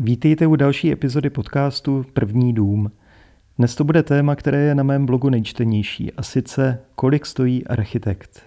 Vítejte u další epizody podcastu První dům. Dnes to bude téma, které je na mém blogu nejčtenější, a sice kolik stojí architekt.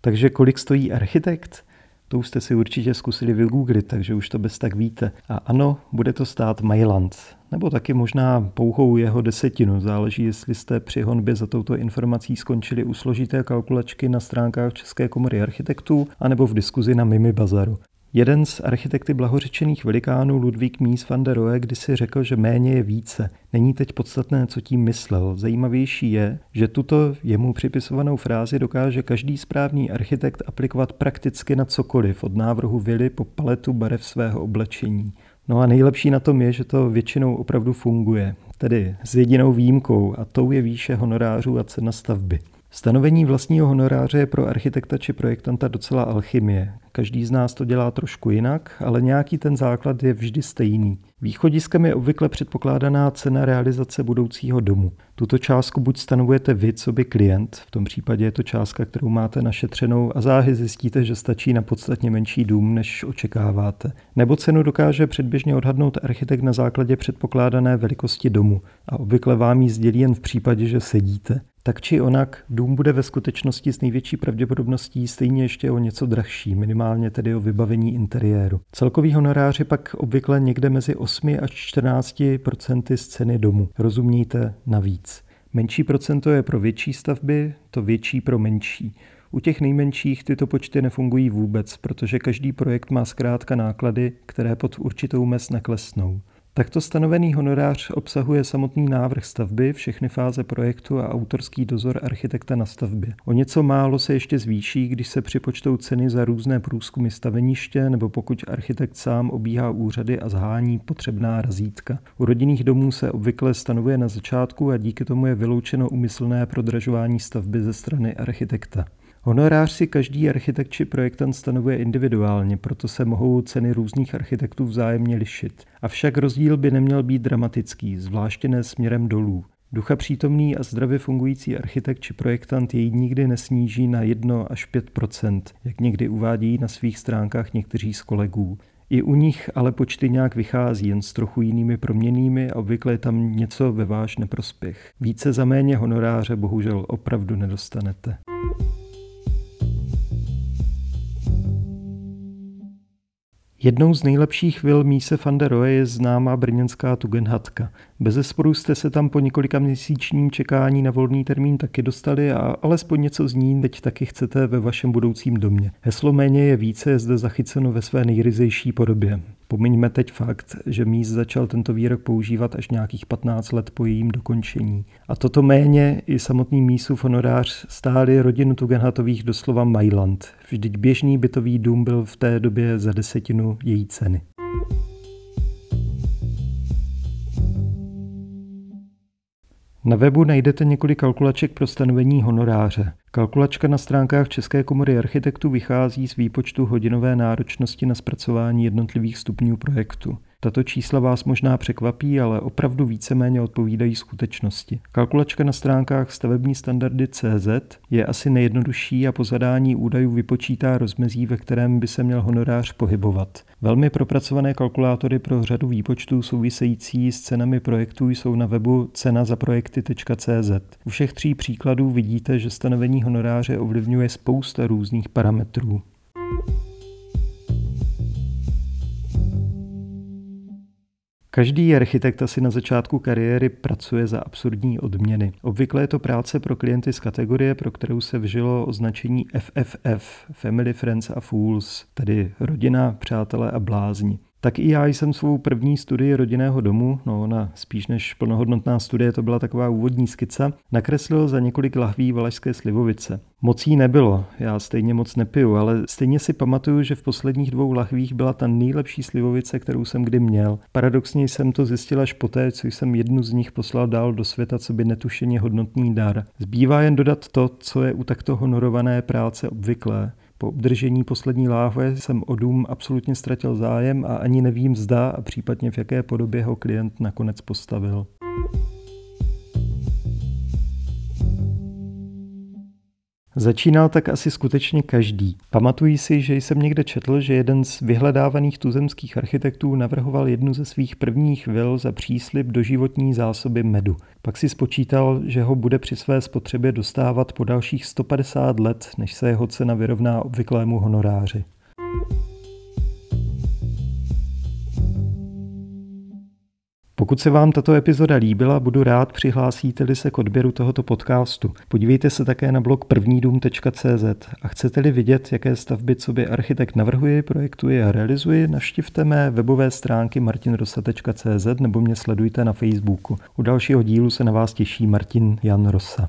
Takže kolik stojí architekt? To už jste si určitě zkusili vygooglit, takže už to bez tak víte. A ano, bude to stát Mailand, nebo taky možná pouhou jeho desetinu. Záleží, jestli jste při honbě za touto informací skončili u složité kalkulačky na stránkách České komory architektů, anebo v diskuzi na Mimi Bazaru. Jeden z architekty blahořečených velikánů Ludvík Mies van der Rohe kdysi řekl, že méně je více. Není teď podstatné, co tím myslel. Zajímavější je, že tuto jemu připisovanou frázi dokáže každý správný architekt aplikovat prakticky na cokoliv, od návrhu vily po paletu barev svého oblečení. No a nejlepší na tom je, že to většinou opravdu funguje. Tedy s jedinou výjimkou a tou je výše honorářů a cena stavby. Stanovení vlastního honoráře je pro architekta či projektanta docela alchymie. Každý z nás to dělá trošku jinak, ale nějaký ten základ je vždy stejný. Východiskem je obvykle předpokládaná cena realizace budoucího domu. Tuto částku buď stanovujete vy, co by klient, v tom případě je to částka, kterou máte našetřenou a záhy zjistíte, že stačí na podstatně menší dům, než očekáváte. Nebo cenu dokáže předběžně odhadnout architekt na základě předpokládané velikosti domu a obvykle vám ji sdělí jen v případě, že sedíte. Tak či onak, dům bude ve skutečnosti s největší pravděpodobností stejně ještě o něco drahší, minimálně tedy o vybavení interiéru. Celkový honorář je pak obvykle někde mezi 8 až 14 procenty z ceny domu. Rozumíte navíc. Menší procento je pro větší stavby, to větší pro menší. U těch nejmenších tyto počty nefungují vůbec, protože každý projekt má zkrátka náklady, které pod určitou mez neklesnou. Takto stanovený honorář obsahuje samotný návrh stavby, všechny fáze projektu a autorský dozor architekta na stavbě. O něco málo se ještě zvýší, když se připočtou ceny za různé průzkumy staveniště nebo pokud architekt sám obíhá úřady a zhání potřebná razítka. U rodinných domů se obvykle stanovuje na začátku a díky tomu je vyloučeno umyslné prodražování stavby ze strany architekta. Honorář si každý architekt či projektant stanovuje individuálně, proto se mohou ceny různých architektů vzájemně lišit. Avšak rozdíl by neměl být dramatický, zvláště ne směrem dolů. Ducha přítomný a zdravě fungující architekt či projektant jej nikdy nesníží na 1 až 5% jak někdy uvádí na svých stránkách někteří z kolegů. I u nich ale počty nějak vychází, jen s trochu jinými proměnými a obvykle je tam něco ve váš neprospěch. Více za méně honoráře bohužel opravdu nedostanete. Jednou z nejlepších vil Míse van der Rohe je známá brněnská Tugendhatka. Bez zesporu jste se tam po několika měsíčním čekání na volný termín taky dostali a alespoň něco z ní teď taky chcete ve vašem budoucím domě. Heslo méně je více je zde zachyceno ve své nejryzejší podobě. Pomiňme teď fakt, že Mís začal tento výrok používat až nějakých 15 let po jejím dokončení. A toto méně i samotný Mísův honorář stáli rodinu Tugendhatových doslova Mailand. Vždyť běžný bytový dům byl v té době za desetinu její ceny. Na webu najdete několik kalkulaček pro stanovení honoráře. Kalkulačka na stránkách České komory architektů vychází z výpočtu hodinové náročnosti na zpracování jednotlivých stupňů projektu. Tato čísla vás možná překvapí, ale opravdu víceméně odpovídají skutečnosti. Kalkulačka na stránkách stavební standardy CZ je asi nejjednodušší a po zadání údajů vypočítá rozmezí, ve kterém by se měl honorář pohybovat. Velmi propracované kalkulátory pro řadu výpočtů související s cenami projektů jsou na webu cena za. U všech tří příkladů vidíte, že stanovení honoráře ovlivňuje spousta různých parametrů. Každý architekt asi na začátku kariéry pracuje za absurdní odměny. Obvykle je to práce pro klienty z kategorie, pro kterou se vžilo označení FFF, Family, Friends a Fools, tedy rodina, přátelé a blázni. Tak i já jsem svou první studii rodinného domu, no ona spíš než plnohodnotná studie, to byla taková úvodní skica, nakreslil za několik lahví valašské slivovice. Moc jí nebylo, já stejně moc nepiju, ale stejně si pamatuju, že v posledních dvou lahvích byla ta nejlepší slivovice, kterou jsem kdy měl. Paradoxně jsem to zjistil až poté, co jsem jednu z nich poslal dál do světa, co by netušeně hodnotný dar. Zbývá jen dodat to, co je u takto honorované práce obvyklé. Po obdržení poslední láhve jsem o dům absolutně ztratil zájem a ani nevím zda a případně v jaké podobě ho klient nakonec postavil. Začínal tak asi skutečně každý. Pamatuji si, že jsem někde četl, že jeden z vyhledávaných tuzemských architektů navrhoval jednu ze svých prvních vil za příslip do životní zásoby medu. Pak si spočítal, že ho bude při své spotřebě dostávat po dalších 150 let, než se jeho cena vyrovná obvyklému honoráři. Pokud se vám tato epizoda líbila, budu rád přihlásíte-li se k odběru tohoto podcastu. Podívejte se také na blog prvnídům.cz a chcete-li vidět, jaké stavby co by architekt navrhuje, projektuje a realizuje, navštivte mé webové stránky martinrosa.cz nebo mě sledujte na Facebooku. U dalšího dílu se na vás těší Martin Jan Rosa.